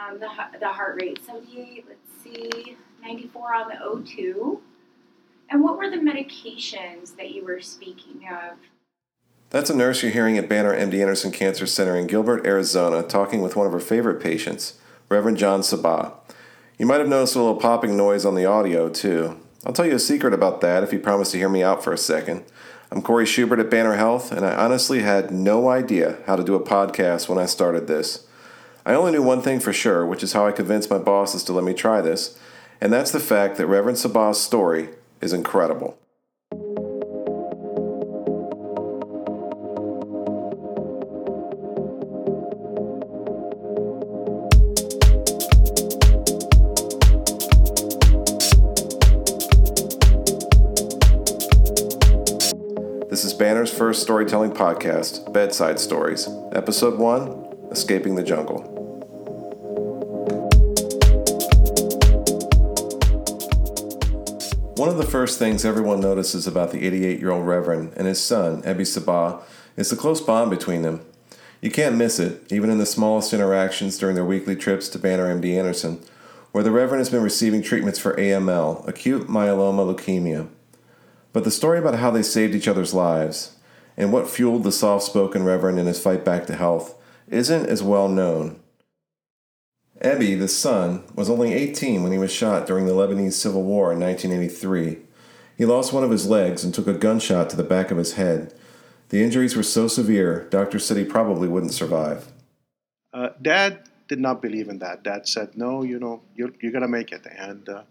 um, the, the heart rate 78, let's see, 94 on the O2. And what were the medications that you were speaking of? That's a nurse you're hearing at Banner MD Anderson Cancer Center in Gilbert, Arizona, talking with one of her favorite patients, Reverend John Sabah. You might have noticed a little popping noise on the audio, too. I'll tell you a secret about that if you promise to hear me out for a second. I'm Corey Schubert at Banner Health, and I honestly had no idea how to do a podcast when I started this. I only knew one thing for sure, which is how I convinced my bosses to let me try this, and that's the fact that Reverend Sabah's story is incredible. This is Banner's first storytelling podcast, Bedside Stories, Episode 1 Escaping the Jungle. One of the first things everyone notices about the 88 year old Reverend and his son, Ebby Sabah, is the close bond between them. You can't miss it, even in the smallest interactions during their weekly trips to Banner MD Anderson, where the Reverend has been receiving treatments for AML, acute myeloid leukemia. But the story about how they saved each other's lives and what fueled the soft spoken Reverend in his fight back to health isn't as well known. Ebby, the son, was only 18 when he was shot during the Lebanese Civil War in 1983. He lost one of his legs and took a gunshot to the back of his head. The injuries were so severe, doctors said he probably wouldn't survive. Uh, Dad did not believe in that. Dad said, "No, you know, you're you're gonna make it." And uh,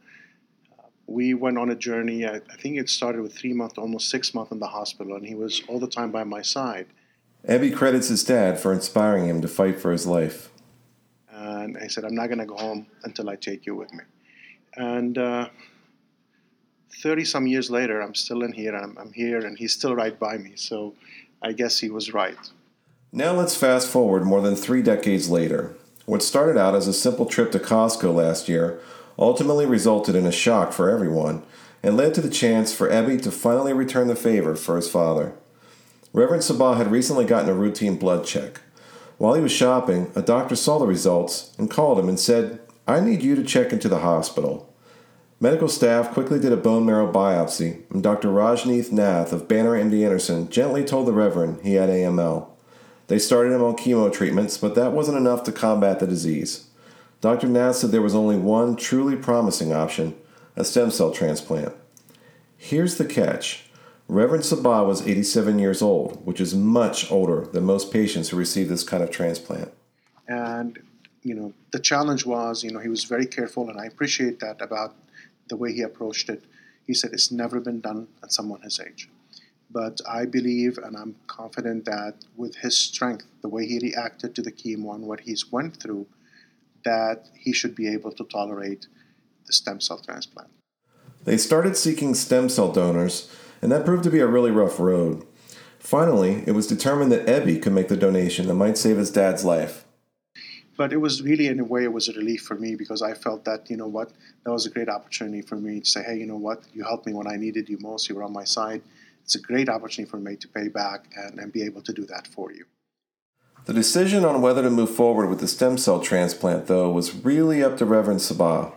we went on a journey. I, I think it started with three months, almost six months in the hospital, and he was all the time by my side. Ebby credits his dad for inspiring him to fight for his life. And I said, "I'm not gonna go home until I take you with me." And uh, thirty some years later, I'm still in here, and I'm, I'm here, and he's still right by me. So I guess he was right. Now let's fast forward more than three decades later. What started out as a simple trip to Costco last year ultimately resulted in a shock for everyone and led to the chance for Ebby to finally return the favor for his father. Reverend Sabah had recently gotten a routine blood check. While he was shopping, a doctor saw the results and called him and said, I need you to check into the hospital. Medical staff quickly did a bone marrow biopsy, and Dr. Rajneesh Nath of Banner MD Anderson gently told the Reverend he had AML. They started him on chemo treatments, but that wasn't enough to combat the disease. Dr. Nath said there was only one truly promising option a stem cell transplant. Here's the catch Reverend Sabah was 87 years old, which is much older than most patients who receive this kind of transplant. And you know, the challenge was, you know, he was very careful, and I appreciate that about the way he approached it. He said it's never been done at someone his age. But I believe and I'm confident that with his strength, the way he reacted to the chemo and what he's went through, that he should be able to tolerate the stem cell transplant. They started seeking stem cell donors, and that proved to be a really rough road. Finally, it was determined that Ebby could make the donation that might save his dad's life. But it was really, in a way, it was a relief for me because I felt that, you know what, that was a great opportunity for me to say, hey, you know what, you helped me when I needed you most, you were on my side. It's a great opportunity for me to pay back and, and be able to do that for you. The decision on whether to move forward with the stem cell transplant, though, was really up to Reverend Sabah.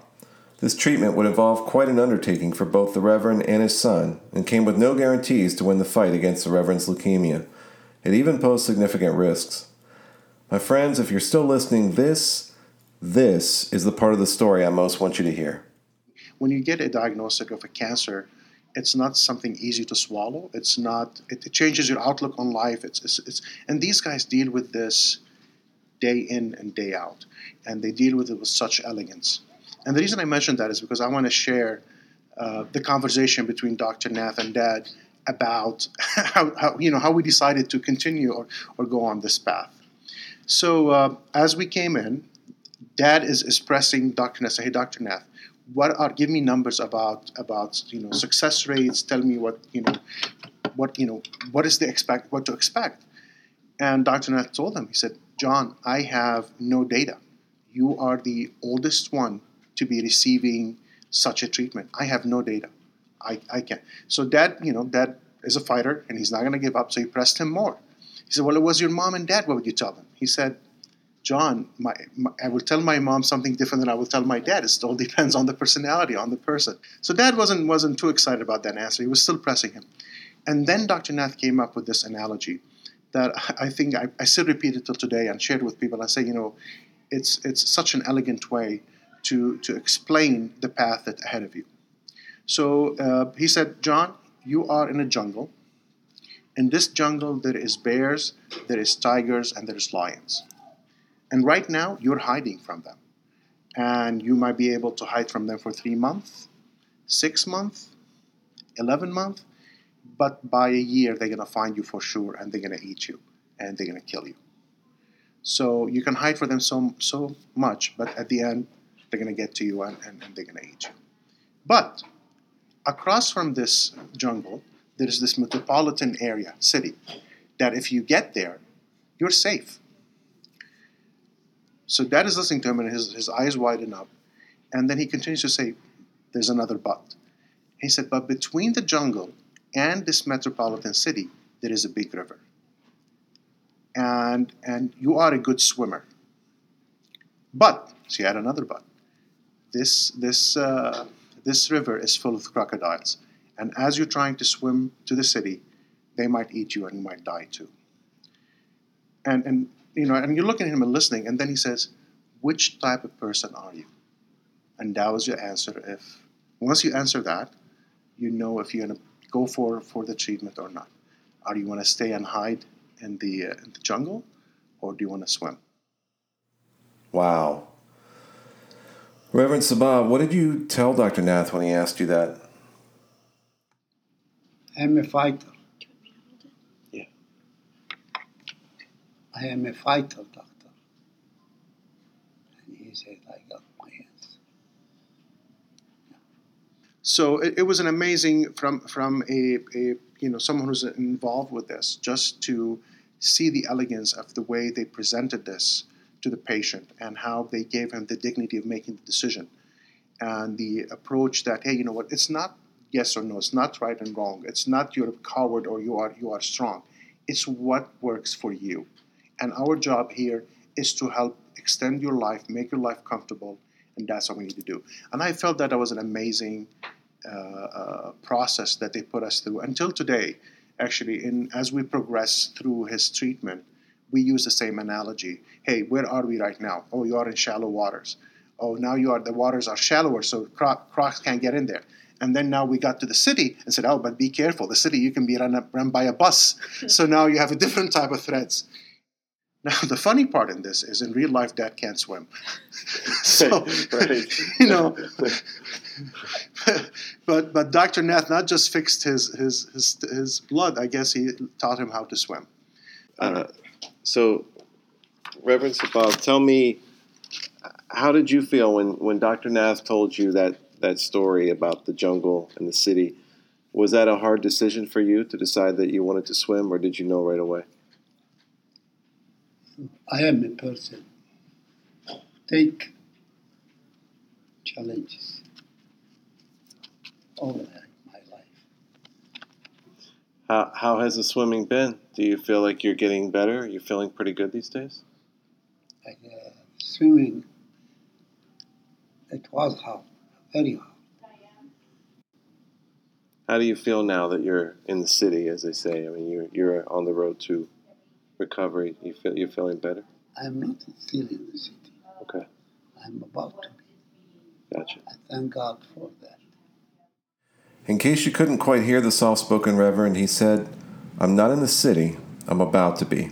This treatment would involve quite an undertaking for both the Reverend and his son, and came with no guarantees to win the fight against the Reverend's leukemia. It even posed significant risks. My friends, if you're still listening, this, this is the part of the story I most want you to hear. When you get a diagnosis of a cancer, it's not something easy to swallow. It's not. It, it changes your outlook on life. It's, it's, it's and these guys deal with this day in and day out, and they deal with it with such elegance. And the reason I mentioned that is because I want to share uh, the conversation between Dr. Nath and Dad about how, how, you know how we decided to continue or, or go on this path. So uh, as we came in, Dad is, expressing Dr. Nath. Hey, Dr. Nath, what are give me numbers about about you know success rates? Tell me what you know what you know what is the expect what to expect. And Dr. Nath told him, he said, John, I have no data. You are the oldest one to be receiving such a treatment. I have no data. I, I can't. So dad, you know, dad is a fighter and he's not going to give up. So he pressed him more. He said, well, it was your mom and dad. What would you tell them? He said, John, my, my, I will tell my mom something different than I will tell my dad. It all depends on the personality, on the person. So dad wasn't wasn't too excited about that answer. He was still pressing him. And then Dr. Nath came up with this analogy that I think I, I still repeat it till today and share it with people. I say, you know, it's it's such an elegant way to to explain the path that's ahead of you. So uh, he said, John, you are in a jungle. In this jungle, there is bears, there is tigers, and there is lions. And right now, you're hiding from them. And you might be able to hide from them for three months, six months, 11 months. But by a year, they're going to find you for sure and they're going to eat you and they're going to kill you. So you can hide for them so, so much, but at the end, they're going to get to you and, and, and they're going to eat you. But across from this jungle, there is this metropolitan area, city, that if you get there, you're safe. So dad is listening to him and his, his eyes widen up. And then he continues to say, There's another but. He said, But between the jungle and this metropolitan city, there is a big river. And, and you are a good swimmer. But, she had another but. This, this, uh, this river is full of crocodiles. And as you're trying to swim to the city, they might eat you and you might die too. And, and you know, and you're looking at him and listening, and then he says, Which type of person are you? And that was your answer. If once you answer that, you know if you're gonna go for, for the treatment or not. Are you gonna stay and hide in the, uh, in the jungle, or do you want to swim? Wow. Reverend Sabah, what did you tell Dr. Nath when he asked you that? I'm a fighter. Yeah. I am a fighter, doctor. And he said, I got my hands. So it, it was an amazing from from a, a you know someone who's involved with this just to see the elegance of the way they presented this to the patient and how they gave him the dignity of making the decision. And the approach that hey you know what it's not yes or no it's not right and wrong it's not you're a coward or you are you are strong. It's what works for you. And our job here is to help extend your life make your life comfortable and that's what we need to do. And i felt that that was an amazing uh, uh, process that they put us through. Until today actually in as we progress through his treatment we use the same analogy. Hey where are we right now? Oh you are in shallow waters. Oh now you are the waters are shallower so cro- crocs can't get in there. And then now we got to the city and said oh but be careful. The city you can be run, up, run by a bus. So now you have a different type of threats. Now the funny part in this is in real life dad can't swim. So you know but but dr nath not just fixed his his his, his blood i guess he taught him how to swim Uh, so, Reverend Sabah, tell me, how did you feel when, when Dr. Nath told you that, that story about the jungle and the city? Was that a hard decision for you to decide that you wanted to swim, or did you know right away? I am a person. Take challenges life. How, how has the swimming been? Do you feel like you're getting better? Are you feeling pretty good these days? Like uh, swimming, it was hard, very hard. How do you feel now that you're in the city, as they say? I mean, you're, you're on the road to recovery. You feel you're feeling better? I'm not still in the city. Okay, I'm about to be. gotcha. I thank God for that. In case you couldn't quite hear the soft spoken Reverend, he said, I'm not in the city, I'm about to be.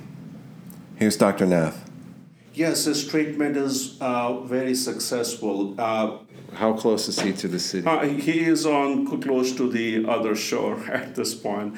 Here's Dr. Nath. Yes, his treatment is uh, very successful. Uh, How close is he to the city? uh, he is on c- close to the other shore at this point.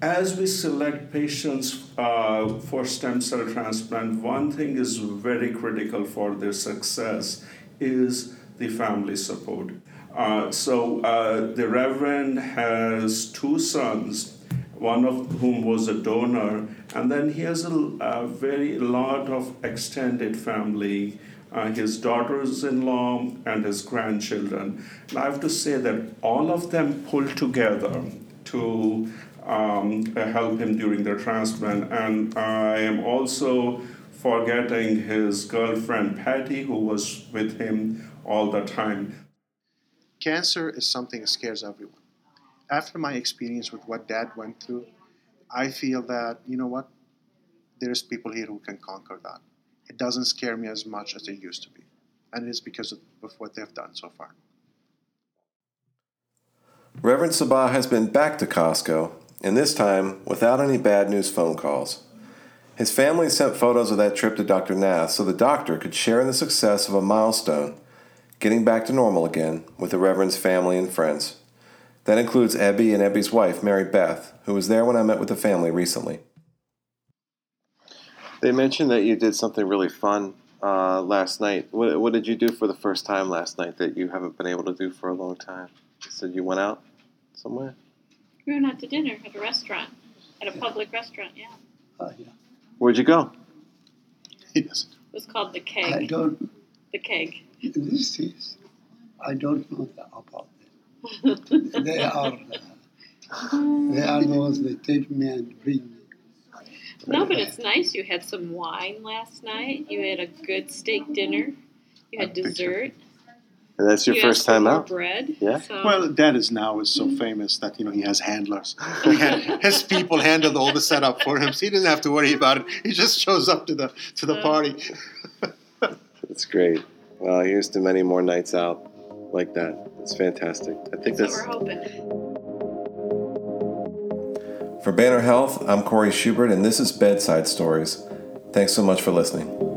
As we select patients uh, for stem cell transplant, one thing is very critical for their success is the family support. Uh, so uh, the Reverend has two sons, one of whom was a donor, and then he has a, a very lot of extended family. Uh, his daughters-in-law and his grandchildren. And I have to say that all of them pulled together to um, uh, help him during the transplant. And I am also forgetting his girlfriend Patty, who was with him all the time. Cancer is something that scares everyone. After my experience with what dad went through, I feel that, you know what, there's people here who can conquer that. It doesn't scare me as much as it used to be. And it is because of, what they've done so far. Reverend Sabah has been back to Costco, and this time without any bad news phone calls. His family sent photos of that trip to Dr. Nath so the doctor could share in the success of a milestone, getting back to normal again with the Reverend's family and friends. That includes Ebby and Ebby's wife, Mary Beth, who was there when I met with the family recently. They mentioned that you did something really fun uh, last night. What, what did you do for the first time last night that you haven't been able to do for a long time? You said you went out somewhere? We went out to dinner at a restaurant, at a public restaurant, yeah. Uh, yeah. Where'd you go? He doesn't. It was called The I Keg. don't. The Keg. This is. I don't know about them. They are. Uh, they are those that take me and bring me. No, but it's nice. You had some wine last night. You had a good steak dinner. You had dessert. And that's your you first time out? bread. Yeah. So, Well, dad is now is so famous that you know he has handlers. His people handled all the setup for him, so he doesn't have to worry about it. He just shows up to the to the party. That's great. Well, here's to many more nights out like that. It's fantastic. I think that's that's. what we're hoping. For Banner Health, I'm Corey Schubert, and this is Bedside Stories. Thanks so much for listening.